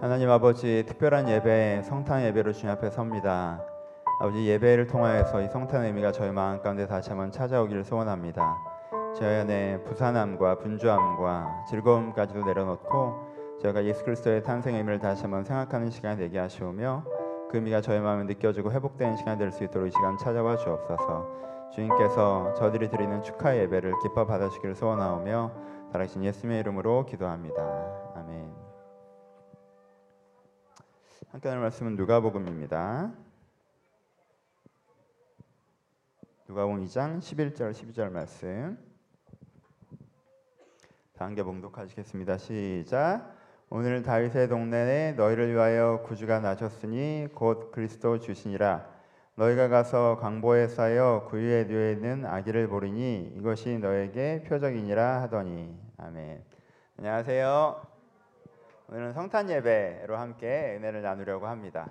하나님 아버지 특별한 예배 성탄 예배로 주님 앞에 섭니다. 아버지 예배를 통하여서 이 성탄 의미가 저희 마음 가운데 다시 한번 찾아오기를 소원합니다. 저희 안에 부산함과 분주함과 즐거움까지도 내려놓고 저희가 예수 그리스도의 탄생 의미를 다시 한번 생각하는 시간이 되게 하시오며 그 의미가 저희 마음에 느껴지고 회복되는 시간이 될 수 있도록 이 시간 찾아와 주옵소서. 주님께서 저들이 드리는 축하 예배를 기뻐 받으시기를 소원하오며 달하신 예수님의 이름으로 기도합니다. 함께 하는 말씀은 누가복음입니다. 누가복음 2장 11절 12절 말씀. 다 함께 봉독하시겠습니다. 시작. 오늘 다윗의 동네에 너희를 위하여 구주가 나셨으니 곧 그리스도 주시니라. 너희가 가서 강보에 쌓여 구유에 뉘어 있는 아기를 보리니 이것이 너에게 표적이니라 하더니 아멘. 안녕하세요. 오늘은 성탄 예배로 함께 은혜를 나누려고 합니다.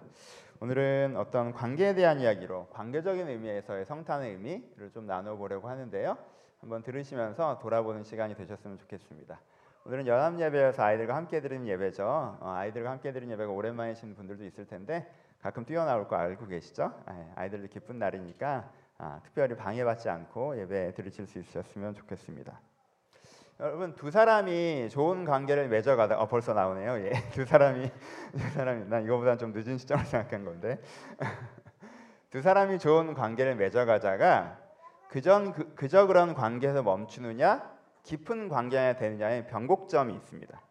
오늘은 어떤 관계에 대한 이야기로 관계적인 의미에서의 성탄의 의미를 좀 나눠보려고 하는데요. 한번 들으시면서 돌아보는 시간이 되셨으면 좋겠습니다. 오늘은 연합 예배여서 아이들과 함께 드리는 예배죠. 어, 아이들과 함께 드리는 예배가 오랜만이신 분들도 있을 텐데 가끔 뛰어나올 거 알고 계시죠? 예, 아이들도 기쁜 날이니까 아, 특별히 방해받지 않고 예배 드리실 수 있으셨으면 좋겠습니다. 여러분 두 사람이 좋은 관계를 맺어가다 어 벌써 나오네요. 예. 두 사람이 두 사람이 난 이거보다는 좀 늦은 시점을 생각한 건데 두 사람이 좋은 관계를 맺어가자가 그전 그, 그저 그런 관계에서 멈추느냐 깊은 관계가 되느냐의 변곡점이 있습니다.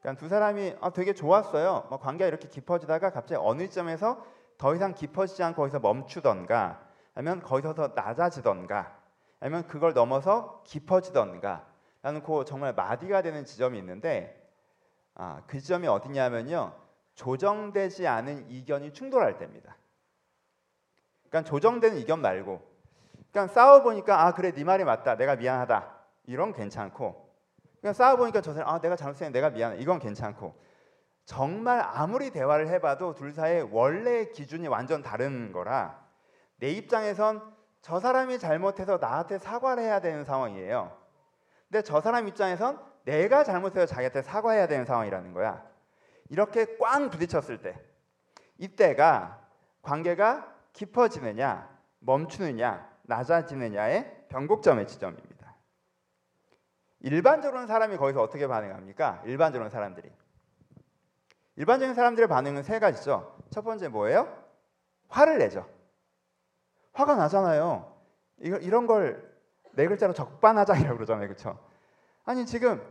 그러니까 두 사람이 아, 되게 좋았어요. 뭐 관계가 이렇게 깊어지다가 갑자기 어느 점에서 더 이상 깊어지지 않고 거기서 멈추던가 아니면 거기서 더 낮아지던가 아니면 그걸 넘어서 깊어지던가 그 정말 마디가 되는 지점이 있는데 아, 그 지점이 어디냐면요. 조정되지 않은 이견이 충돌할 때입니다. 그러니까 조정되는 이견 말고 그러니까 싸워 보니까 아 그래 네 말이 맞다. 내가 미안하다. 이런 괜찮고 그냥 싸워 보니까 저 사람 아 내가 잘못했네. 내가 미안해. 이건 괜찮고 정말 아무리 대화를 해봐도 둘 사이의 원래 기준이 완전 다른 거라 내 입장에선 저 사람이 잘못해서 나한테 사과를 해야 되는 상황이에요. 근데 저 사람 입장에선 내가 잘못해서 자기한테 사과해야 되는 상황이라는 거야. 이렇게 꽝 부딪혔을 때 이때가 관계가 깊어지느냐 멈추느냐 낮아지느냐의 변곡점의 지점입니다. 일반적으로는 사람이 거기서 어떻게 반응합니까? 일반적으로 사람들이 일반적인 사람들의 반응은 세 가지죠. 첫 번째 뭐예요? 화를 내죠. 화가 나잖아요. 이런 걸 네 글자로 적반하장이라고 그러잖아요. 그렇죠? 아니 지금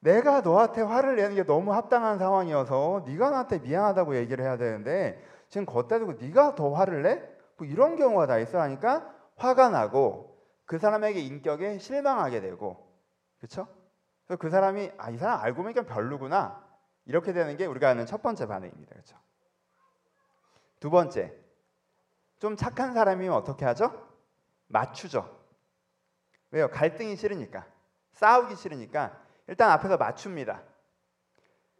내가 너한테 화를 내는 게 너무 합당한 상황이어서 네가 나한테 미안하다고 얘기를 해야 되는데 지금 걷다 대고 네가 더 화를 내? 뭐 이런 경우가 다 있어 하니까 화가 나고 그 사람에게 인격에 실망하게 되고 그렇죠? 그래서 그 사람이 아 이 사람 알고 보니까 별로구나 이렇게 되는 게 우리가 아는 첫 번째 반응입니다. 그렇죠? 두 번째 좀 착한 사람이면 어떻게 하죠? 맞추죠. 왜요? 갈등이 싫으니까. 싸우기 싫으니까 일단 앞에서 맞춥니다.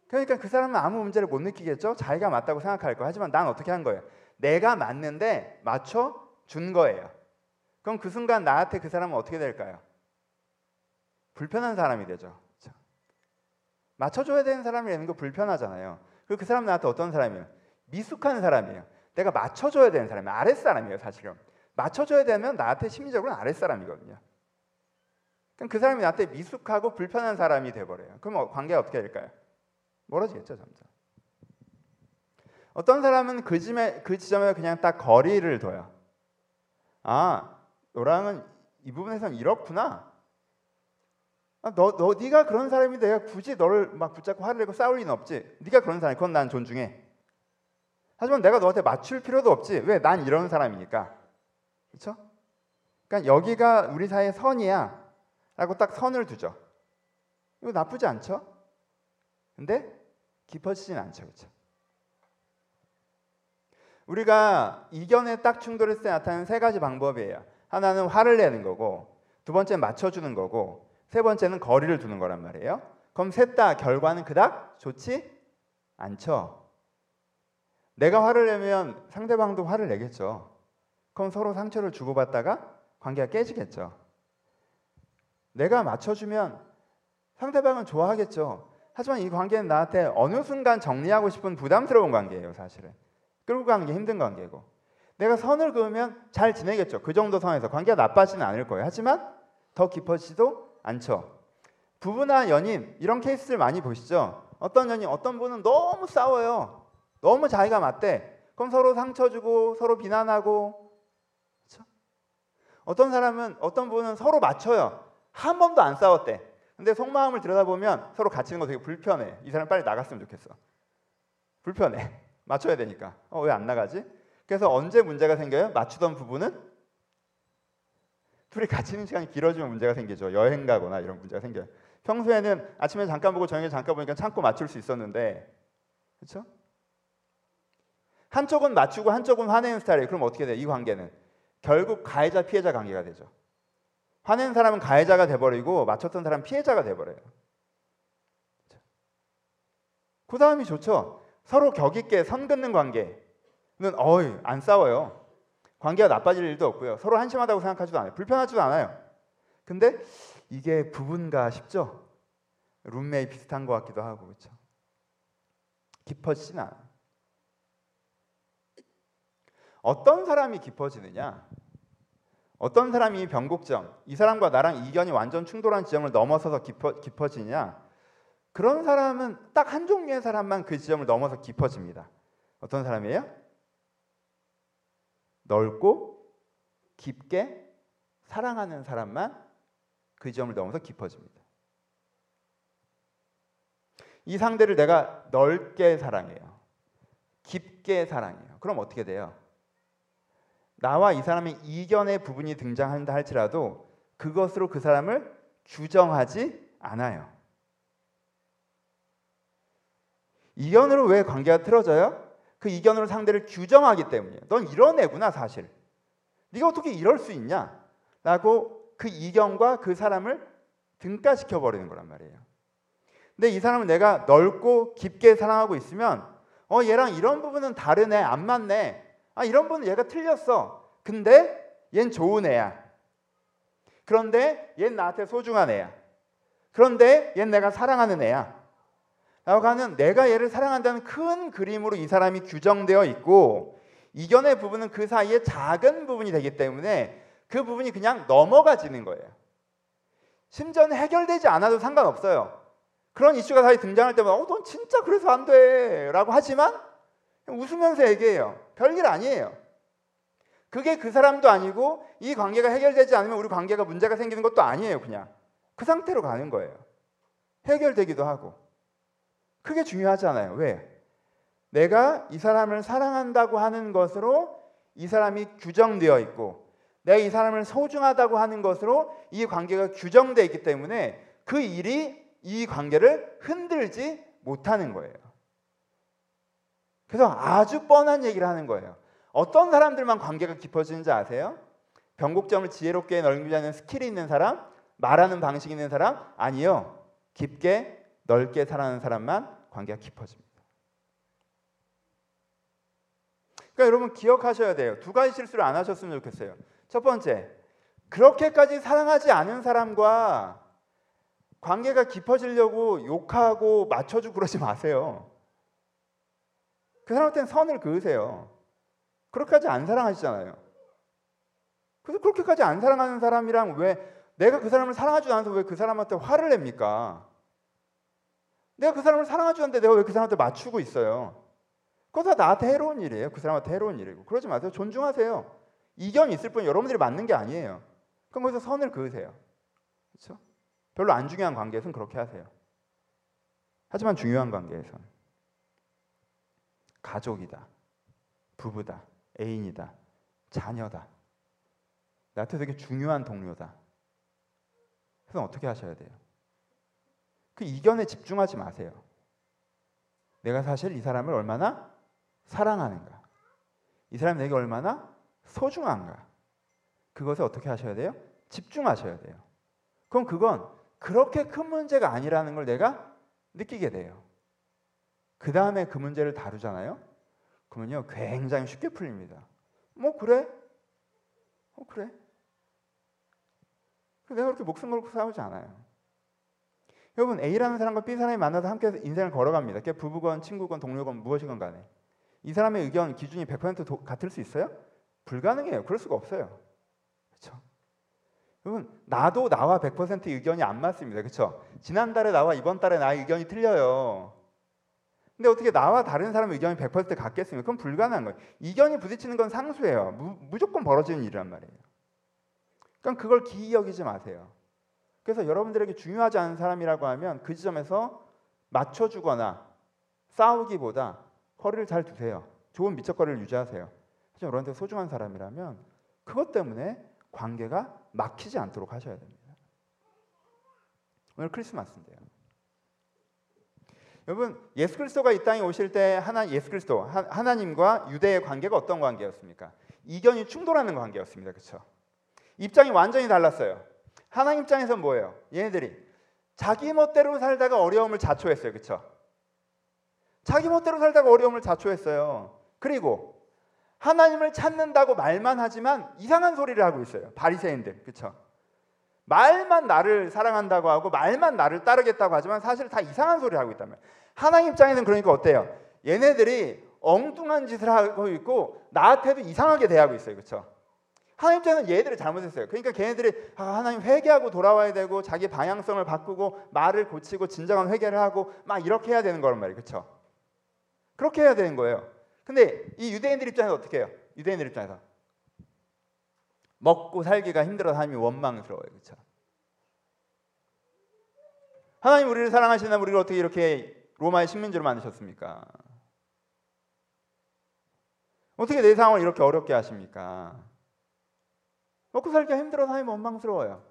그러니까 그 사람은 아무 문제를 못 느끼겠죠? 자기가 맞다고 생각할 거. 하지만 난 어떻게 한 거예요? 내가 맞는데 맞춰 준 거예요. 그럼 그 순간 나한테 그 사람은 어떻게 될까요? 불편한 사람이 되죠. 맞춰줘야 되는 사람이라는 거 불편하잖아요. 그리고 그 사람 나한테 어떤 사람이에요? 미숙한 사람이에요. 내가 맞춰줘야 되는 사람이에요. 아랫사람이에요, 사실은. 맞춰줘야 되면 나한테 심리적으로는 아랫사람이거든요. 그럼 그 사람이 나한테 미숙하고 불편한 사람이 돼버려요. 그럼 어, 관계가 어떻게 될까요? 멀어지겠죠, 점점. 어떤 사람은 그 지점에, 그 지점에 그냥 딱 거리를 둬요. 아, 너랑은 이 부분에선 이렇구나. 아, 너, 너, 네가 그런 사람인데 내가 굳이 너를 막 붙잡고 화를 내고 싸울 리는 없지. 네가 그런 사람, 그건 난 존중해. 하지만 내가 너한테 맞출 필요도 없지. 왜? 난 이런 사람이니까. 그렇죠? 그러니까 여기가 우리 사이의 선이야. 라고 딱 선을 두죠. 이거 나쁘지 않죠? 근데 깊어지진 않죠. 그렇죠? 우리가 이견에 딱 충돌했을 때 나타나는 세 가지 방법이에요. 하나는 화를 내는 거고, 두 번째는 맞춰주는 거고, 세 번째는 거리를 두는 거란 말이에요. 그럼 셋 다 결과는 그닥 좋지 않죠. 내가 화를 내면 상대방도 화를 내겠죠. 그럼 서로 상처를 주고받다가 관계가 깨지겠죠. 내가 맞춰주면 상대방은 좋아하겠죠. 하지만 이 관계는 나한테 어느 순간 정리하고 싶은 부담스러운 관계예요, 사실은. 끌고 가는 게 힘든 관계고. 내가 선을 그으면 잘 지내겠죠. 그 정도 선에서 관계가 나빠지는 않을 거예요. 하지만 더 깊어지지도 않죠. 부부나 연인 이런 케이스를 많이 보시죠. 어떤 연인, 어떤 분은 너무 싸워요. 너무 자기가 맞대. 그럼 서로 상처 주고 서로 비난하고. 그렇죠? 어떤 사람은 어떤 분은 서로 맞춰요. 한 번도 안 싸웠대. 근데 속마음을 들여다보면 서로 갇히는 거 되게 불편해. 이 사람 빨리 나갔으면 좋겠어. 불편해. 맞춰야 되니까. 어, 왜 안 나가지? 그래서 언제 문제가 생겨요? 맞추던 부부는 둘이 있는 시간이 길어지면 문제가 생기죠. 여행 가거나 이런 문제가 생겨요. 평소에는 아침에 잠깐 보고 저녁에 잠깐 보니까 참고 맞출 수 있었는데 그렇죠? 한쪽은 맞추고 한쪽은 화내는 스타일이에요. 그럼 어떻게 돼요? 이 관계는 결국 가해자 피해자 관계가 되죠. 화낸 사람은 가해자가 돼버리고 맞췄던 사람은 피해자가 돼버려요. 그 다음이 좋죠. 서로 격 있게 선 긋는 관계는 어이 안 싸워요. 관계가 나빠질 일도 없고요. 서로 한심하다고 생각하지도 않아요. 불편하지도 않아요. 근데 이게 부분가 싶죠? 룸메이 비슷한 것 같기도 하고 그렇죠? 깊어지진. 어떤 사람이 깊어지느냐? 어떤 사람이 변곡점, 이 사람과 나랑 이견이 완전 충돌한 지점을 넘어서서 깊어, 깊어지냐? 그런 사람은 딱 한 종류의 사람만 그 지점을 넘어서 깊어집니다. 어떤 사람이에요? 넓고 깊게 사랑하는 사람만 그 지점을 넘어서 깊어집니다. 이 상대를 내가 넓게 사랑해요. 깊게 사랑해요. 그럼 어떻게 돼요? 나와 이 사람의 이견의 부분이 등장한다 할지라도 그것으로 그 사람을 규정하지 않아요. 이견으로 왜 관계가 틀어져요? 그 이견으로 상대를 규정하기 때문이에요. 넌 이런 애구나 사실. 네가 어떻게 이럴 수 있냐? 라고 그 이견과 그 사람을 등가시켜 버리는 거란 말이에요. 근데 이 사람을 내가 넓고 깊게 사랑하고 있으면 어 얘랑 이런 부분은 다르네 안 맞네 아 이런 부분은 얘가 틀렸어 근데 얜 좋은 애야 그런데 얜 나한테 소중한 애야 그런데 얜 내가 사랑하는 애야 라고 하는 내가 얘를 사랑한다는 큰 그림으로 이 사람이 규정되어 있고 이견의 부분은 그 사이에 작은 부분이 되기 때문에 그 부분이 그냥 넘어가지는 거예요. 심지어는 해결되지 않아도 상관없어요. 그런 이슈가 다시 등장할 때마다 어, 넌 진짜 그래서 안 돼. 라고 하지만 웃으면서 얘기해요. 별일 아니에요. 그게 그 사람도 아니고 이 관계가 해결되지 않으면 우리 관계가 문제가 생기는 것도 아니에요. 그냥 그 상태로 가는 거예요. 해결되기도 하고. 크게 중요하잖아요. 왜? 내가 이 사람을 사랑한다고 하는 것으로 이 사람이 규정되어 있고 내가 이 사람을 소중하다고 하는 것으로 이 관계가 규정되어 있기 때문에 그 일이 이 관계를 흔들지 못하는 거예요. 그래서 아주 뻔한 얘기를 하는 거예요. 어떤 사람들만 관계가 깊어지는지 아세요? 변곡점을 지혜롭게 넓히자는 스킬이 있는 사람, 말하는 방식이 있는 사람 아니요. 깊게 넓게 살아가는 사람만 관계가 깊어집니다. 그러니까 여러분 기억하셔야 돼요. 두 가지 실수를 안 하셨으면 좋겠어요. 첫 번째, 그렇게까지 사랑하지 않은 사람과 관계가 깊어지려고 욕하고 맞춰주고 그러지 마세요. 그 사람한테는 선을 그으세요. 그렇게까지 안 사랑하시잖아요. 그래서 그렇게까지 안 사랑하는 사람이랑 왜 내가 그 사람을 사랑하지 않아서 왜 그 사람한테 화를 냅니까? 내가 그 사람을 사랑하지 않는데 내가 왜 그 사람한테 맞추고 있어요? 그거 다 나한테 해로운 일이에요. 그 사람한테 해로운 일이고. 그러지 마세요. 존중하세요. 이견이 있을 뿐 여러분들이 맞는 게 아니에요. 그럼 거기서 선을 그으세요. 그렇죠? 별로 안 중요한 관계에서는 그렇게 하세요. 하지만 중요한 관계에서는 가족이다. 부부다. 애인이다. 자녀다. 나한테 되게 중요한 동료다. 그래서 어떻게 하셔야 돼요? 그 이견에 집중하지 마세요. 내가 사실 이 사람을 얼마나 사랑하는가. 이 사람이 내게 얼마나 소중한가. 그것에 어떻게 하셔야 돼요? 집중하셔야 돼요. 그럼 그건 그렇게 큰 문제가 아니라는 걸 내가 느끼게 돼요. 그 다음에 그 문제를 다루잖아요. 그러면요, 굉장히 쉽게 풀립니다. 뭐, 그래? 어, 그래? 내가 그렇게 목숨 걸고 싸우지 않아요. 여러분 A라는 사람과 B 사람이 만나서 함께 인생을 걸어갑니다. 그게 부부건 친구건 동료건 무엇이건 간에 이 사람의 의견 기준이 100% 도, 같을 수 있어요? 불가능해요. 그럴 수가 없어요. 그렇죠? 여러분 나도 나와 100% 의견이 안 맞습니다. 그렇죠? 지난달에 나와 이번 달에 나의 의견이 틀려요. 근데 어떻게 나와 다른 사람의 의견이 100% 같겠습니까? 그건 불가능한 거예요. 이견이 부딪히는 건 상수예요. 무, 무조건 벌어지는 일이란 말이에요. 그러니까 그걸 기이 여기지 마세요. 그래서 여러분들에게 중요하지 않은 사람이라고 하면 그 지점에서 맞춰주거나 싸우기보다 거리를 잘 두세요. 좋은 미적거리를 유지하세요. 하지만 여러분한테 소중한 사람이라면 그것 때문에 관계가 막히지 않도록 하셔야 됩니다. 오늘 크리스마스인데요. 여러분 예수 그리스도가 이 땅에 오실 때 하나 예수 그리스도 하, 나님과 유대의 관계가 어떤 관계였습니까? 이견이 충돌하는 관계였습니다. 그렇죠? 입장이 완전히 달랐어요. 하나님 입장에서 뭐예요? 얘네들이 자기 멋대로 살다가 어려움을 자초했어요. 그렇죠? 자기 멋대로 살다가 어려움을 자초했어요. 그리고 하나님을 찾는다고 말만 하지만 이상한 소리를 하고 있어요. 바리새인들. 그렇죠? 말만 나를 사랑한다고 하고 말만 나를 따르겠다고 하지만 사실 다 이상한 소리를 하고 있다면 하나님 입장에서는 그러니까 어때요? 얘네들이 엉뚱한 짓을 하고 있고 나한테도 이상하게 대하고 있어요. 그렇죠? 하나님 입장에서는 얘들이 잘못했어요. 그러니까 걔네들이 아, 하나님 회개하고 돌아와야 되고 자기 방향성을 바꾸고 말을 고치고 진정한 회개를 하고 막 이렇게 해야 되는 거란 말이에요. 그렇죠? 그렇게 해야 되는 거예요. 근데 이 유대인들 입장에서 어떻게 해요? 유대인들 입장에서 먹고 살기가 힘들어서 하나님이 원망스러워요. 그렇죠? 하나님 우리를 사랑하시나 우리를 어떻게 이렇게 로마의 식민지로 만드셨습니까? 어떻게 내 상황을 이렇게 어렵게 하십니까? 먹고 살기가 힘들어서 하나님 원망스러워요.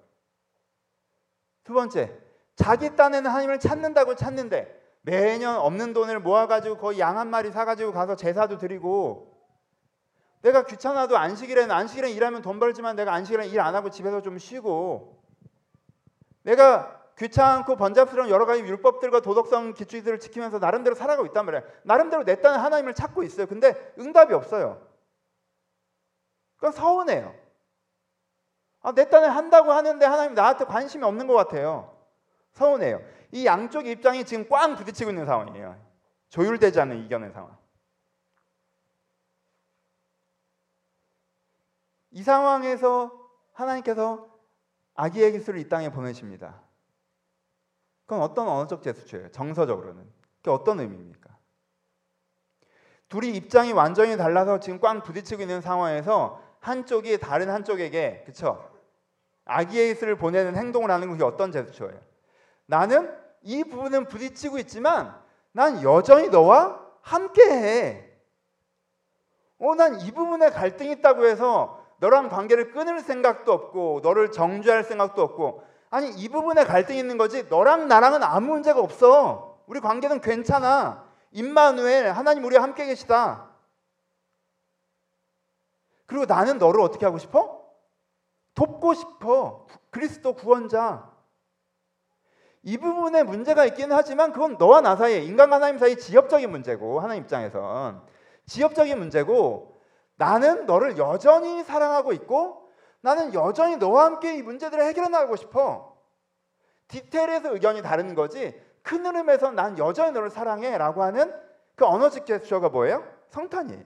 두 번째, 자기 딴에는 하나님을 찾는다고 찾는데 매년 없는 돈을 모아가지고 거의 양 한 마리 사가지고 가서 제사도 드리고 내가 귀찮아도 안식일에는 안식일에 일하면 돈 벌지만 내가 안식일에 일안 하고 집에서 좀 쉬고 내가 귀찮고 번잡스러운 여러 가지 율법들과 도덕성 기준들을 지키면서 나름대로 살아가고 있단 말이에요. 나름대로 내 딴에 하나님을 찾고 있어요. 근데 응답이 없어요. 그건 서운해요. 아, 내 딴에 한다고 하는데 하나님 나한테 관심이 없는 것 같아요. 서운해요. 이 양쪽 입장이 지금 꽝 부딪히고 있는 상황이에요. 조율되지 않는 이견의 상황. 이 상황에서 하나님께서 아기의 기술을 이 땅에 보내십니다. 그건 어떤 언어적 제스처예요? 정서적으로는. 그게 어떤 의미입니까? 둘이 입장이 완전히 달라서 지금 꽝 부딪히고 있는 상황에서 한쪽이 다른 한쪽에게 그쵸? 아기의 기술을 보내는 행동을 하는 것이 어떤 제스처예요? 나는 이 부분은 부딪히고 있지만 난 여전히 너와 함께해. 어, 난 이 부분에 갈등이 있다고 해서 너랑 관계를 끊을 생각도 없고 너를 정죄할 생각도 없고 아니 이 부분에 갈등이 있는 거지 너랑 나랑은 아무 문제가 없어. 우리 관계는 괜찮아. 임마누엘 하나님 우리와 함께 계시다. 그리고 나는 너를 어떻게 하고 싶어? 돕고 싶어. 그리스도 구원자. 이 부분에 문제가 있기는 하지만 그건 너와 나 사이에 인간과 하나님 사이 지엽적인 문제고 하나님 입장에선 지엽적인 문제고 나는 너를 여전히 사랑하고 있고 나는 여전히 너와 함께 이 문제들을 해결해 나가고 싶어. 디테일에서 의견이 다른 거지 큰 흐름에서 난 여전히 너를 사랑해 라고 하는 그 언어적 제스처가 뭐예요? 성탄이에요.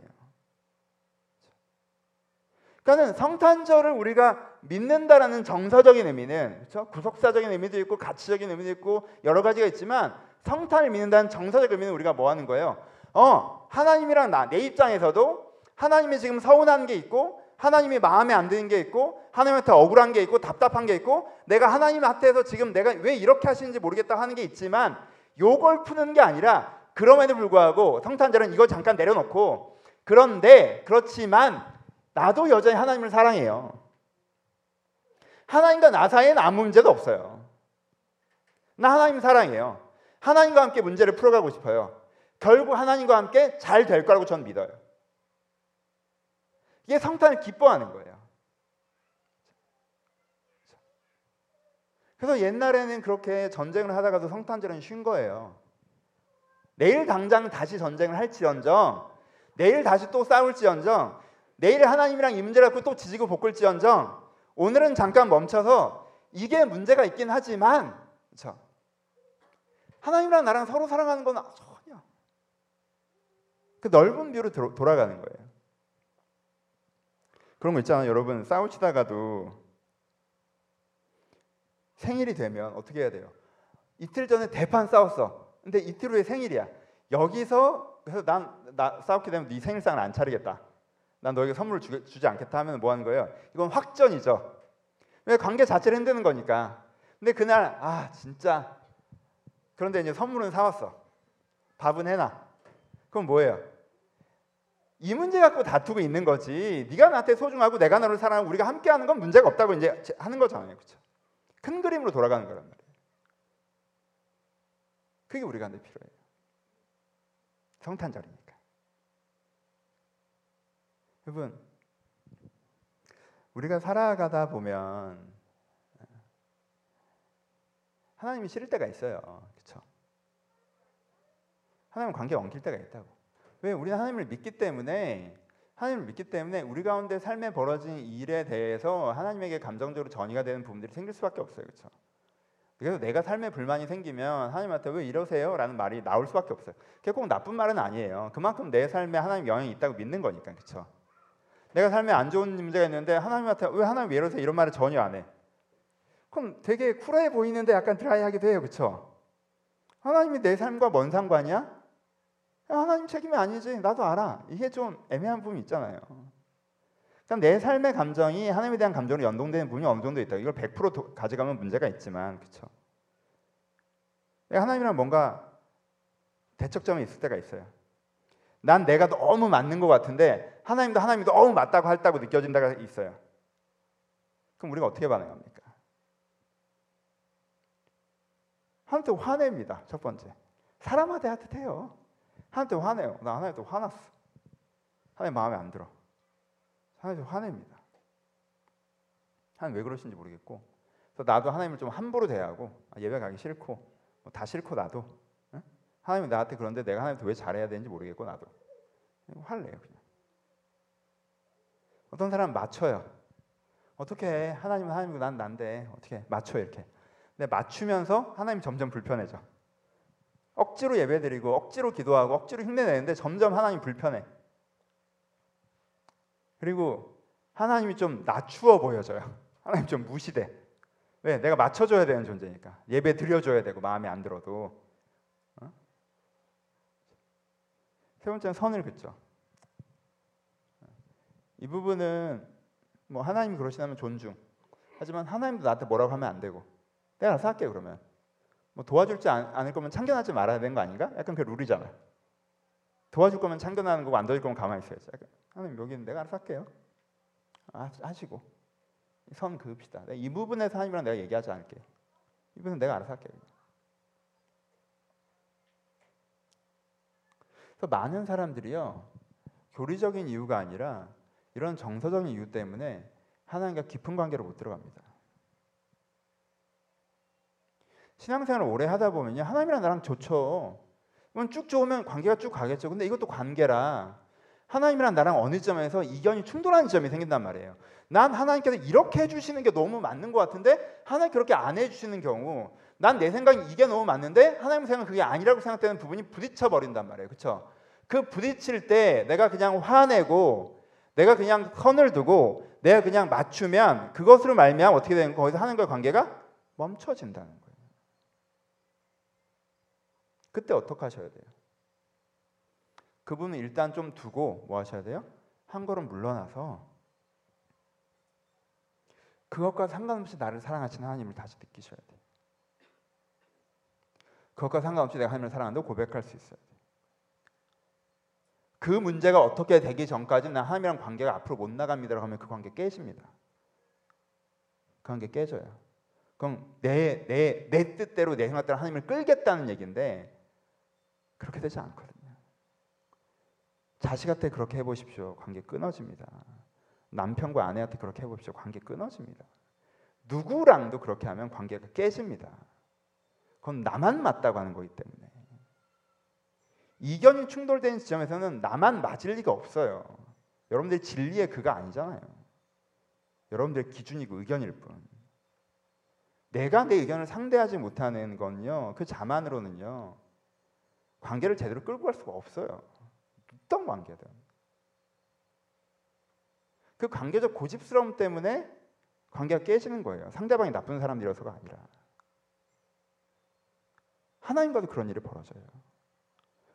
그러니까는 성탄절을 우리가 믿는다라는 정서적인 의미는 그렇죠? 구속사적인 의미도 있고 가치적인 의미도 있고 여러 가지가 있지만 성탄을 믿는다는 정서적 의미는 우리가 뭐 하는 거예요? 어, 하나님이랑 나 내 입장에서도 하나님이 지금 서운한 게 있고 하나님이 마음에 안 드는 게 있고 하나님한테 억울한 게 있고 답답한 게 있고 내가 하나님 앞에서 지금 내가 왜 이렇게 하시는지 모르겠다 하는 게 있지만 요걸 푸는 게 아니라 그럼에도 불구하고 성탄절은 이걸 잠깐 내려놓고 그런데 그렇지만 나도 여전히 하나님을 사랑해요. 하나님과 나 사이에는 아무 문제도 없어요. 나 하나님 사랑해요. 하나님과 함께 문제를 풀어가고 싶어요. 결국 하나님과 함께 잘 될 거라고 저는 믿어요. 이게 성탄을 기뻐하는 거예요. 그래서 옛날에는 그렇게 전쟁을 하다가도 성탄절은 쉰 거예요. 내일 당장 다시 전쟁을 할지언정, 내일 다시 또 싸울지언정, 내일 하나님이랑 이 문제를 갖고 또 지지고 볶을지언정 오늘은 잠깐 멈춰서 이게 문제가 있긴 하지만 그렇죠? 하나님이랑 나랑 서로 사랑하는 건 전혀 그 넓은 뷰로 돌아가는 거예요. 그런 거 있잖아요. 여러분 싸우시다가도 생일이 되면 어떻게 해야 돼요? 이틀 전에 대판 싸웠어. 근데 이틀 후에 생일이야. 여기서 그래서 난 나 싸웠게 되면 네 생일상을 안 차리겠다. 난 너에게 선물을 주, 주지 않겠다 하면 뭐 하는 거예요? 이건 확전이죠. 왜 관계 자체를 흔드는 거니까. 근데 그날 아 진짜 그런데 이제 선물은 사왔어. 밥은 해놔. 그럼 뭐예요? 이 문제 갖고 다투고 있는 거지. 네가 나한테 소중하고 내가 너를 사랑하고 우리가 함께하는 건 문제가 없다고 이제 하는 거잖아요, 그렇죠? 큰 그림으로 돌아가는 거란 말이에요. 그게 우리가 늘 필요해요. 성탄절이니까. 여러분, 우리가 살아가다 보면 하나님이 싫을 때가 있어요. 그렇죠? 하나님 관계 엉킬 때가 있다고. 왜 우리는 하나님을 믿기 때문에 하나님을 믿기 때문에 우리 가운데 삶에 벌어진 일에 대해서 하나님에게 감정적으로 전이가 되는 부분들이 생길 수밖에 없어요. 그렇죠? 그래서 내가 삶에 불만이 생기면 하나님한테 왜 이러세요? 라는 말이 나올 수밖에 없어요. 그게 꼭 나쁜 말은 아니에요. 그만큼 내 삶에 하나님 영향이 있다고 믿는 거니까. 그렇죠? 내가 삶에 안 좋은 문제가 있는데 하나님한테 왜 하나님 왜 이러세요? 이런 말을 전혀 안 해. 그럼 되게 쿨해 보이는데 약간 드라이하기도 해요. 그렇죠? 하나님이 내 삶과 뭔 상관이야? 하나님 책임이 아니지. 나도 알아. 이게 좀 애매한 부분이 있잖아요. 그럼 내 삶의 감정이 하나님에 대한 감정으로 연동되는 부분이 어느 정도 있다. 이걸 100% 가져가면 문제가 있지만, 그렇죠? 하나님이랑 뭔가 대척점이 있을 때가 있어요. 난 내가 너무 맞는 것 같은데 하나님도 하나님이 너무 맞다고 할다고 느껴진 다가 있어요. 그럼 우리가 어떻게 반응합니까? 하나님한테 화냅니다. 첫 번째. 사람한테 하듯해요. 하나님한테 화내요. 나 하나님한테 화났어. 하나님 마음에 안 들어. 하나님한테 화냅니다. 하나님 왜 그러신지 모르겠고 그래서 나도 하나님을 좀 함부로 대하고 아, 예배 가기 싫고 뭐 다 싫고 나도 응? 하나님이 나한테 그런데 내가 하나님한테 왜 잘해야 되는지 모르겠고 나도 내요 그냥 어떤 사람은 맞춰요 어떻게 해? 하나님은 하나님이고 난 난데 어떻게 맞춰 이렇게 근데 맞추면서 하나님 점점 불편해져 억지로 예배드리고 억지로 기도하고 억지로 힘내내는데 점점 하나님 불편해. 그리고 하나님이 좀 낮추어 보여져요. 하나님 좀 무시돼. 왜? 내가 맞춰줘야 되는 존재니까. 예배 드려줘야 되고 마음에 안 들어도. 어? 세 번째는 선을 긋죠. 이 부분은 뭐 하나님 그러시다면 존중. 하지만 하나님도 나한테 뭐라고 하면 안 되고 내가 알아서 할게 그러면. 뭐 도와줄지 않을 거면 참견하지 말아야 되는 거 아닌가? 약간 그 룰이잖아. 도와줄 거면 참견하는 거고 안 도와줄 거면 가만히 있어야지. 하나님 여기는 내가 알아서 할게요. 아, 하시고 선 그읍시다. 이 부분에서 하나님이랑 내가 얘기하지 않을게. 이 부분은 내가 알아서 할게요. 그래서 많은 사람들이요 교리적인 이유가 아니라 이런 정서적인 이유 때문에 하나님과 깊은 관계로 못 들어갑니다. 신앙생활을 오래 하다 보면요. 하나님이랑 나랑 좋죠. 그럼 쭉 좋으면 관계가 쭉 가겠죠. 근데 이것도 관계라 하나님이랑 나랑 어느 점에서 이견이 충돌하는 점이 생긴단 말이에요. 난 하나님께서 이렇게 해주시는 게 너무 맞는 것 같은데 하나님 그렇게 안 해주시는 경우 난 내 생각이 이게 너무 맞는데 하나님 생각 그게 아니라고 생각되는 부분이 부딪혀 버린단 말이에요. 그렇죠? 그 부딪힐 때 내가 그냥 화내고 내가 그냥 선을 두고 내가 그냥 맞추면 그것으로 말미암아 어떻게 되는 거기서 하나님과의 관계가 멈춰진다는. 그때 어떻게 하셔야 돼요? 그분은 일단 좀 두고 뭐 하셔야 돼요? 한 걸음 물러나서 그것과 상관없이 나를 사랑하시는 하나님을 다시 느끼셔야 돼요. 그것과 상관없이 내가 하나님을 사랑한다고 고백할 수 있어야 돼요. 그 문제가 어떻게 되기 전까지는 난 하나님이랑 관계가 앞으로 못 나갑니다라고 하면 그 관계 깨집니다. 그 관계 깨져요. 그럼 내, 내, 내 뜻대로 내 생각대로 하나님을 끌겠다는 얘기인데 그렇게 되지 않거든요. 자식한테 그렇게 해보십시오. 관계 끊어집니다. 남편과 아내한테 그렇게 해보십시오. 관계 끊어집니다. 누구랑도 그렇게 하면 관계가 깨집니다. 그건 나만 맞다고 하는 거기 때문에. 이견이 충돌되는 지점에서는 나만 맞을 리가 없어요. 여러분들 진리의 그가 아니잖아요. 여러분들 기준이고 의견일 뿐. 내가 내 의견을 상대하지 못하는 건요. 그 자만으로는요. 관계를 제대로 끌고 갈 수가 없어요. 어떤 관계든. 그 관계적 고집스러움 때문에 관계가 깨지는 거예요. 상대방이 나쁜 사람이라서가 아니라. 하나님과도 그런 일이 벌어져요.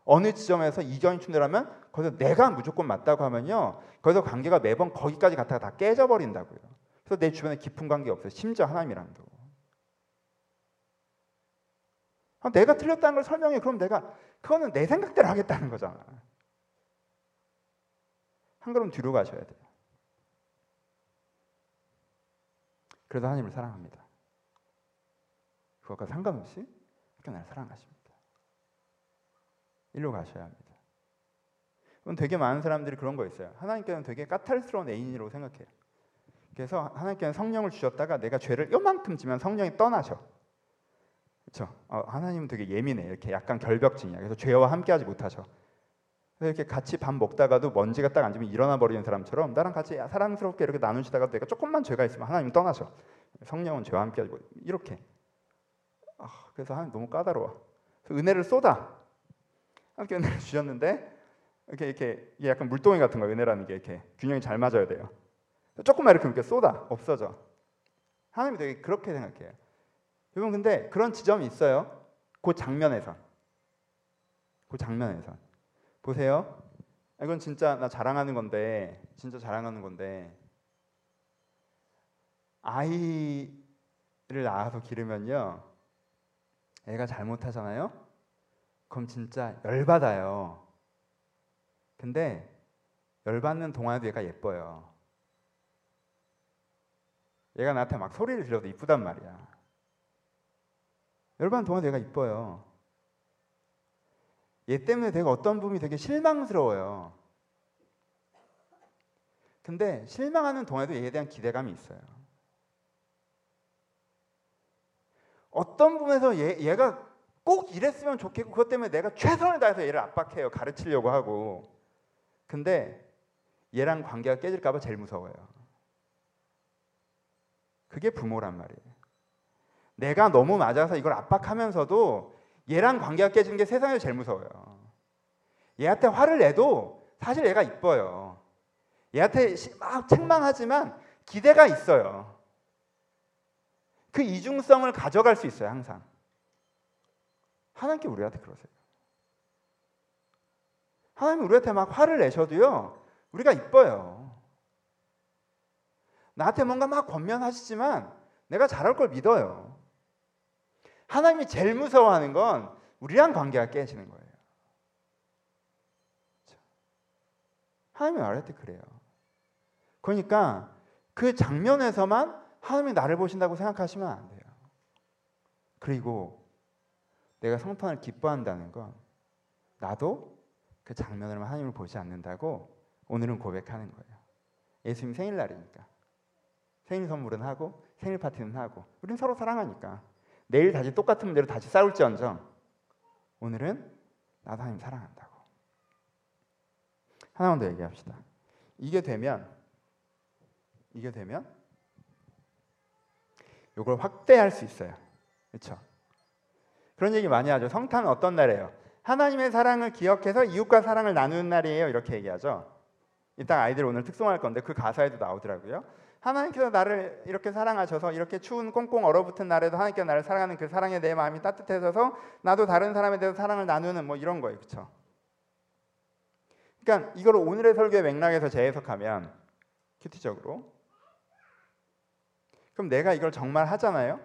어느 지점에서 이견이 충돌하면 거기서 내가 무조건 맞다고 하면요. 거기서 관계가 매번 거기까지 갔다가 다 깨져버린다고요. 그래서 내 주변에 깊은 관계 없어요. 심지어 하나님이랑도. 아, 내가 틀렸다는 걸 설명해. 그럼 내가 그거는 내 생각대로 하겠다는 거잖아. 한 걸음 뒤로 가셔야 돼요. 그래도 하나님을 사랑합니다. 그것과 상관없이 하나님을 사랑하십니다. 일로 가셔야 합니다. 그럼 되게 많은 사람들이 그런 거 있어요. 하나님께는 되게 까탈스러운 애인이라고 생각해요. 그래서 하나님께는 성령을 주셨다가 내가 죄를 요만큼 지면 성령이 떠나셔. 그렇죠? 어, 하나님은 되게 예민해. 이렇게 약간 결벽증이야. 그래서 죄와 함께하지 못하셔. 이렇게 같이 밥 먹다가도 먼지가 딱 앉으면 일어나 버리는 사람처럼 나랑 같이 사랑스럽게 이렇게 나누시다가 내가 조금만 죄가 있으면 하나님 떠나셔. 성령은 죄와 함께하지 못. 이렇게. 아, 그래서 하나님 너무 까다로워. 은혜를 쏟아. 하나님께 은혜를 주셨는데 이렇게 이렇게 이게 약간 물동이 같은 거 은혜라는 게 이렇게 균형이 잘 맞아야 돼요. 조금만 이렇게 이렇게 쏟아 없어져. 하나님이 되게 그렇게 생각해요. 여러분 근데 그런 지점이 있어요. 그 장면에서. 그 장면에서. 보세요. 이건 진짜 나 자랑하는 건데 진짜 자랑하는 건데 아이를 낳아서 기르면요. 애가 잘못하잖아요. 그럼 진짜 열받아요. 근데 열받는 동안에도 얘가 예뻐요. 얘가 나한테 막 소리를 질러도 이쁘단 말이야. 열받는 동안에도 얘가 이뻐요. 얘 때문에 내가 어떤 부분이 되게 실망스러워요. 근데 실망하는 동안에도 얘에 대한 기대감이 있어요. 어떤 부분에서 얘, 얘가 꼭 이랬으면 좋겠고 그것 때문에 내가 최선을 다해서 얘를 압박해요. 가르치려고 하고. 근데 얘랑 관계가 깨질까 봐 제일 무서워요. 그게 부모란 말이에요. 내가 너무 맞아서 이걸 압박하면서도 얘랑 관계가 깨지는 게 세상에서 제일 무서워요. 얘한테 화를 내도 사실 얘가 이뻐요. 얘한테 막 책망하지만 기대가 있어요. 그 이중성을 가져갈 수 있어요, 항상. 하나님께 우리한테 그러세요. 하나님 우리한테 막 화를 내셔도요, 우리가 이뻐요. 나한테 뭔가 막 권면하시지만 내가 잘할 걸 믿어요. 하나님이 제일 무서워하는 건 우리랑 관계가 깨지는 거예요. 하나님이 말할 때 그래요. 그러니까 그 장면에서만 하나님이 나를 보신다고 생각하시면 안 돼요. 그리고 내가 성탄을 기뻐한다는 건 나도 그 장면을 하나님을 보지 않는다고 오늘은 고백하는 거예요. 예수님 생일날이니까. 생일 선물은 하고 생일 파티는 하고 우린 서로 사랑하니까 내일 다시 똑같은 문제로 다시 싸울지언정 오늘은 나도 하나님 사랑한다고. 하나만 더 얘기합시다. 이게 되면 이게 되면 이걸 확대할 수 있어요. 그렇죠? 그런 얘기 많이 하죠. 성탄은 어떤 날이에요? 하나님의 사랑을 기억해서 이웃과 사랑을 나누는 날이에요. 이렇게 얘기하죠. 이따 아이들 오늘 특송할 건데 그 가사에도 나오더라고요. 하나님께서 나를 이렇게 사랑하셔서 이렇게 추운 꽁꽁 얼어붙은 날에도 하나님께서 나를 사랑하는 그 사랑에 내 마음이 따뜻해져서 나도 다른 사람에 대해서 사랑을 나누는 뭐 이런 거예요. 그렇죠? 그러니까 이걸 오늘의 설교의 맥락에서 재해석하면 큐티적으로 그럼 내가 이걸 정말 하잖아요.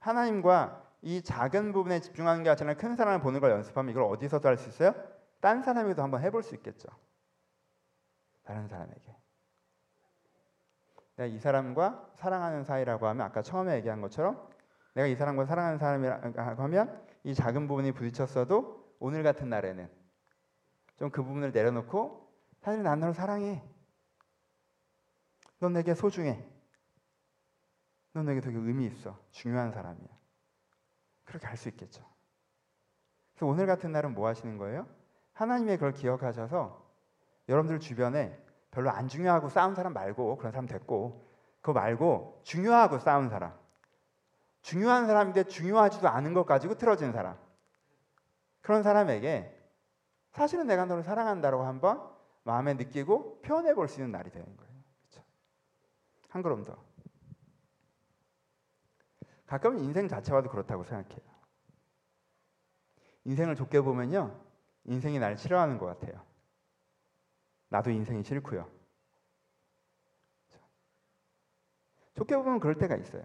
하나님과 이 작은 부분에 집중하는 게 아니라 큰 사람을 보는 걸 연습하면 이걸 어디서도 할 수 있어요? 딴 사람에게도 한번 해볼 수 있겠죠. 다른 사람에게. 내가 이 사람과 사랑하는 사이라고 하면 아까 처음에 얘기한 것처럼 내가 이 사람과 사랑하는 사람이라고 하면 이 작은 부분이 부딪혔어도 오늘 같은 날에는 좀 그 부분을 내려놓고 사실 난 너를 사랑해. 넌 내게 소중해. 넌 내게 되게 의미 있어. 중요한 사람이야. 그렇게 할 수 있겠죠. 그래서 오늘 같은 날은 뭐 하시는 거예요? 하나님의 그걸 기억하셔서 여러분들 주변에 별로 안 중요하고 싸운 사람 말고 그런 사람 됐고 그거 말고 중요하고 싸운 사람 중요한 사람인데 중요하지도 않은 것 가지고 틀어진 사람. 그런 사람에게 사실은 내가 너를 사랑한다고 한번 마음에 느끼고 표현해 볼 수 있는 날이 되는 거예요. 그렇죠? 한 걸음 더. 가끔은 인생 자체와도 그렇다고 생각해요. 인생을 좁게 보면요. 인생이 날 싫어하는 것 같아요. 나도 인생이 싫고요. 좁게 보면 그럴 때가 있어요.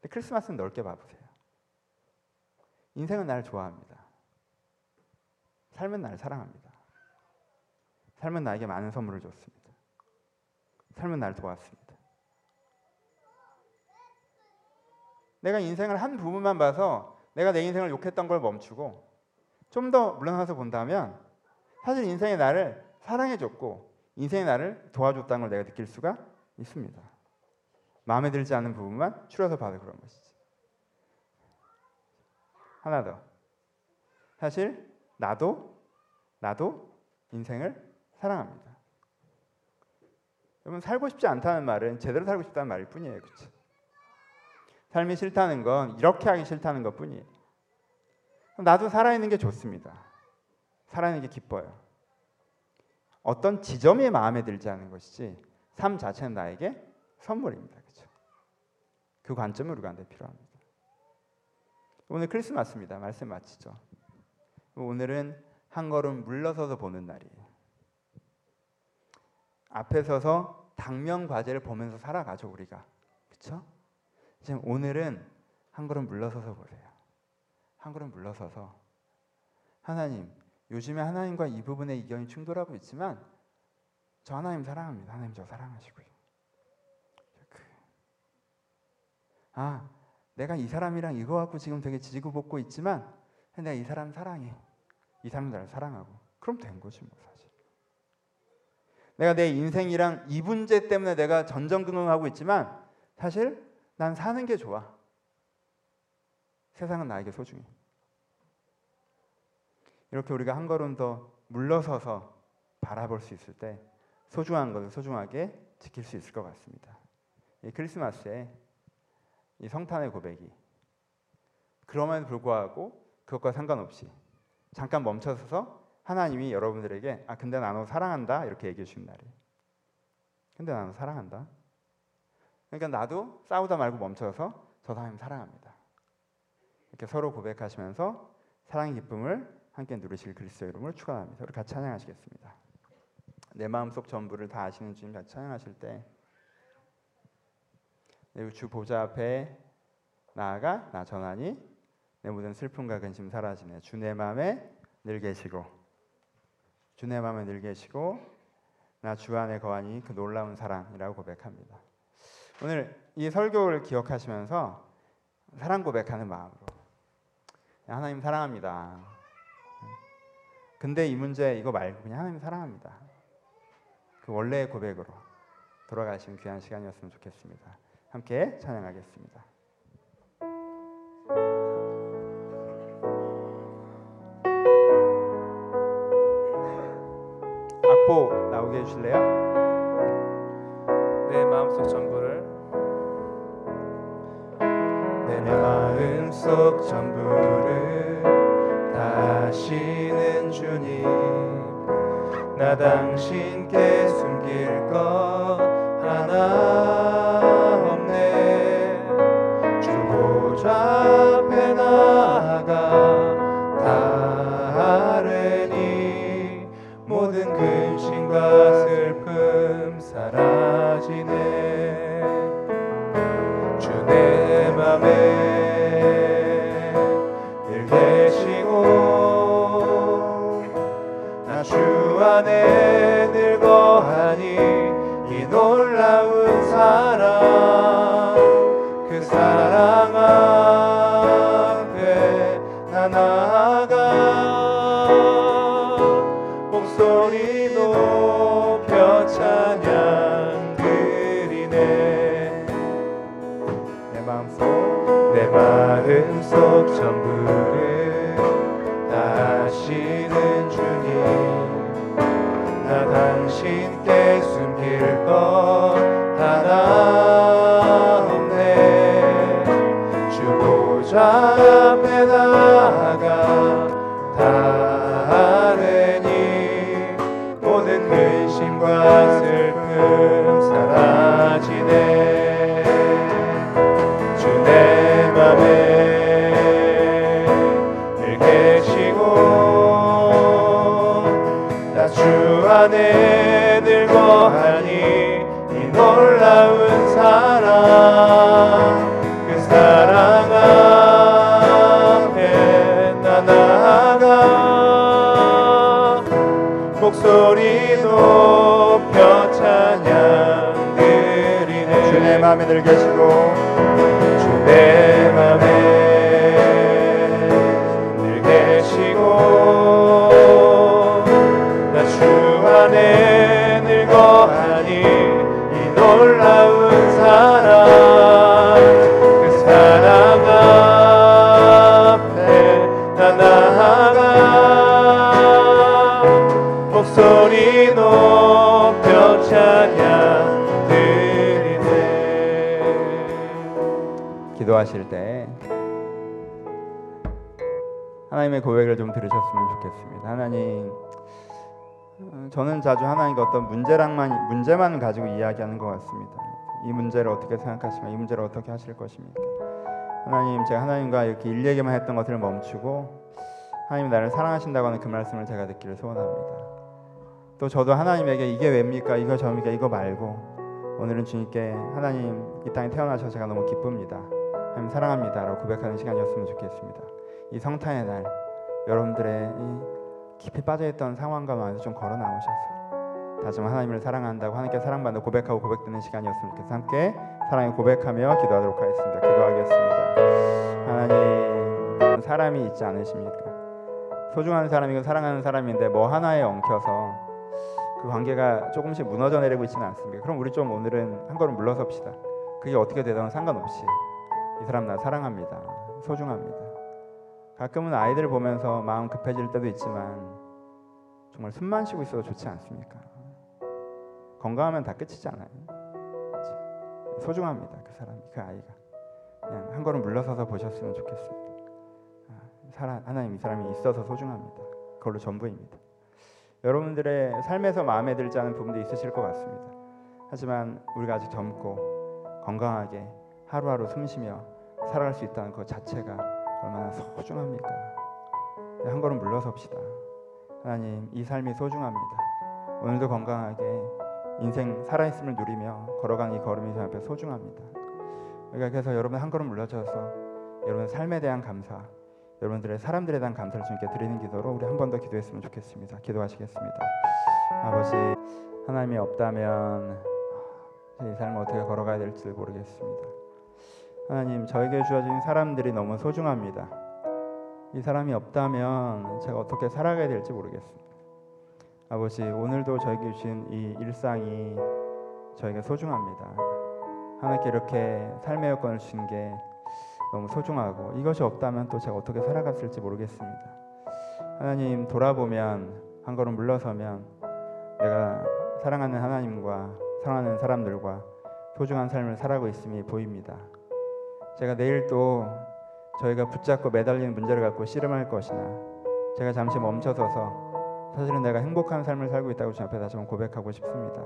근데 크리스마스는 넓게 봐보세요. 인생은 나를 좋아합니다. 삶은 나를 사랑합니다. 삶은 나에게 많은 선물을 줬습니다. 삶은 나를 도왔습니다. 내가 인생을 한 부분만 봐서 내가 내 인생을 욕했던 걸 멈추고 좀 더 물러나서 본다면 사실 인생의 나를 사랑해줬고 인생의 나를 도와줬다는 걸 내가 느낄 수가 있습니다. 마음에 들지 않는 부분만 추려서 봐도 그런 것이지. 하나 더. 사실 나도 나도 인생을 사랑합니다. 여러분 살고 싶지 않다는 말은 제대로 살고 싶다는 말일 뿐이에요. 그렇죠? 삶이 싫다는 건 이렇게 하기 싫다는 것뿐이에요. 나도 살아있는 게 좋습니다. 살아있는 게 기뻐요. 어떤 지점이 마음에 들지 않은 것이지 삶 자체는 나에게 선물입니다. 그 관점을 우리가 한데 필요합니다. 오늘 크리스마스입니다. 말씀 마치죠. 오늘은 한 걸음 물러서서 보는 날이에요. 앞에 서서 당면 과제를 보면서 살아가죠 우리가. 그렇죠? 지금 오늘은 한 걸음 물러서서 보세요. 한 걸음 물러서서 하나님 요즘에 하나님과 이 부분의 이견이 충돌하고 있지만 저 하나님 사랑합니다. 하나님 저 사랑하시고요. 그, 아 내가 이 사람이랑 이거 갖고 지금 되게 지지고 볶고 있지만 내가 이 사람 사랑해. 이 사람 나를 사랑하고 그럼 된 거지 뭐 사실. 내가 내 인생이랑 이 문제 때문에 내가 전전긍긍하고 있지만 사실 난 사는 게 좋아. 세상은 나에게 소중해. 이렇게 우리가 한 걸음 더 물러서서 바라볼 수 있을 때 소중한 것을 소중하게 지킬 수 있을 것 같습니다. 이 크리스마스에 이 성탄의 고백이 그럼에도 불구하고 그것과 상관없이 잠깐 멈춰서서 하나님이 여러분들에게 아 근데 나너 사랑한다. 이렇게 얘기해 주신 날이 근데 나너 사랑한다. 그러니까 나도 싸우다 말고 멈춰서 저 하나님 사랑합니다. 이렇게 서로 고백하시면서 사랑의 기쁨을 함께 누리실 그리스도 이름을 축원합니다 우리 같이 찬양하시겠습니다 내 마음속 전부를 다 아시는 주님 같이 찬양하실 때주 보좌 앞에 나아가 나 전하니 내 모든 슬픔과 근심 사라지네. 주 내 마음에 늘 계시고 주 내 마음에 늘 계시고 나 주 안에 거하니 그 놀라운 사랑이라고 고백합니다. 오늘 이 설교를 기억하시면서 사랑 고백하는 마음으로 하나님 사랑합니다. 근데 이 문제 이거 말고 그냥 하나님 사랑합니다. 그 원래의 고백으로 돌아가신 귀한 시간이었으면 좋겠습니다. 함께 찬양하겠습니다. 악보 나오게 해주실래요? 내 마음속 전부를 내 마음속 전부를 다시는 주님 나 당신께 숨길 것 하나 주 안에 늘 거하니 이 놀라운 사 놀라운 사랑 그 사랑 앞에 나 나아가 목소리 높여 찬양 드리네. 주내 마음에 늘 계시고 하나님의 고백을 좀 들으셨으면 좋겠습니다. 하나님, 어, 저는 자주 하나님과 어떤 문제랑만 문제만 가지고 이야기하는 것 같습니다. 이 문제를 어떻게 생각하시면 이 문제를 어떻게 하실 것입니까? 하나님, 제가 하나님과 이렇게 일 얘기만 했던 것들을 멈추고 하나님 나를 사랑하신다고 하는 그 말씀을 제가 듣기를 소원합니다. 또 저도 하나님에게 이게 왜입니까? 이거 저입니까? 이거 말고 오늘은 주님께 하나님 이 땅에 태어나셔서 제가 너무 기쁩니다. 하나님 사랑합니다라고 고백하는 시간이었으면 좋겠습니다. 이 성탄의 날 여러분들의 이 깊이 빠져있던 상황과 마음에서 좀 걸어 나오셔서 다시 한번 하나님을 사랑한다고 하나님께 사랑받는 고백하고 고백되는 시간이었으면 좋겠습니다. 함께 사랑에 고백하며 기도하도록 하겠습니다. 기도하겠습니다. 하나님 사람이 있지 않으십니까? 소중한 사람이고 사랑하는 사람인데 뭐 하나에 엉켜서 그 관계가 조금씩 무너져 내리고 있지는 않습니까? 그럼 우리 좀 오늘은 한 걸음 물러섭시다. 그게 어떻게 되든 상관없이 이 사람 나 사랑합니다. 소중합니다. 가끔은 아이들 보면서 마음 급해질 때도 있지만 정말 숨만 쉬고 있어도 좋지 않습니까? 건강하면 다 끝이잖아요. 소중합니다. 그 사람이 그 아이가 그냥 한 걸음 물러서서 보셨으면 좋겠습니다. 아, 사람 하나님 이 사람이 있어서 소중합니다. 그걸로 전부입니다. 여러분들의 삶에서 마음에 들지 않은 부분도 있으실 것 같습니다. 하지만 우리가 아직 젊고 건강하게 하루하루 숨쉬며 살아갈 수 있다는 것 자체가 얼마나 소중합니까? 네, 한 걸음 물러섭시다. 하나님, 이 삶이 소중합니다. 오늘도 건강하게 인생 살아있음을 누리며 걸어가는 이 걸음이 저 앞에 소중합니다. 그러니까 그래서 여러분 한 걸음 물러져서 여러분 삶에 대한 감사, 여러분들의 사람들에 대한 감사를 주님께 드리는 기도로 우리 한 번 더 기도했으면 좋겠습니다. 기도하시겠습니다. 아버지, 하나님이 없다면 이 삶을 어떻게 걸어가야 될지 모르겠습니다. 하나님, 저에게 주어진 사람들이 너무 소중합니다. 이 사람이 없다면 제가 어떻게 살아가야 될지 모르겠습니다. 아버지, 오늘도 저에게 주신 이 일상이 저에게 소중합니다. 하나님께 이렇게 삶의 여건을 주신 게 너무 소중하고 이것이 없다면 또 제가 어떻게 살아갔을지 모르겠습니다. 하나님 돌아보면 한 걸음 물러서면 내가 사랑하는 하나님과 사랑하는 사람들과 소중한 삶을 살아가고 있음이 보입니다. 제가 내일 또 저희가 붙잡고 매달리는 문제를 갖고 씨름할 것이나 제가 잠시 멈춰서서 사실은 내가 행복한 삶을 살고 있다고 주님 앞에 다시 한번 고백하고 싶습니다.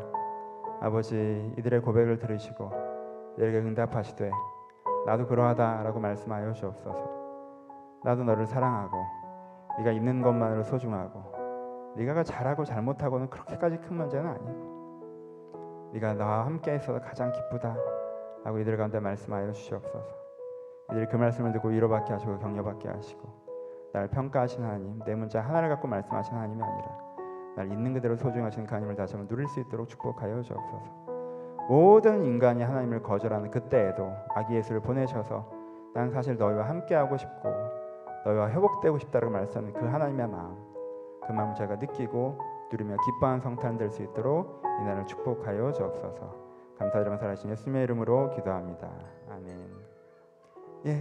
아버지 이들의 고백을 들으시고 이들에게 응답하시되 나도 그러하다라고 말씀하여 주옵소서. 나도 너를 사랑하고 네가 있는 것만으로 소중하고 네가 잘하고 잘못하고는 그렇게까지 큰 문제는 아니고 네가 나와 함께 있어서 가장 기쁘다 라고 이들 가운데 말씀하여 주시옵소서. 이들이 그 말씀을 듣고 위로받게 하시고 격려받게 하시고 날 평가하신 하나님 내 문제 하나를 갖고 말씀하신 하나님이 아니라 날 있는 그대로 소중하신 그 하나님을 다시 한번 누릴 수 있도록 축복하여 주옵소서. 모든 인간이 하나님을 거절하는 그때에도 아기 예수를 보내셔서 난 사실 너희와 함께하고 싶고 너희와 회복되고 싶다고 말씀하는 그 하나님의 마음 그 마음을 제가 느끼고 누리며 기뻐하는 성탄 될 수 있도록 이 날을 축복하여 주옵소서. 감사드리며 살아신 예수님의 이름으로 기도합니다. 아멘 예.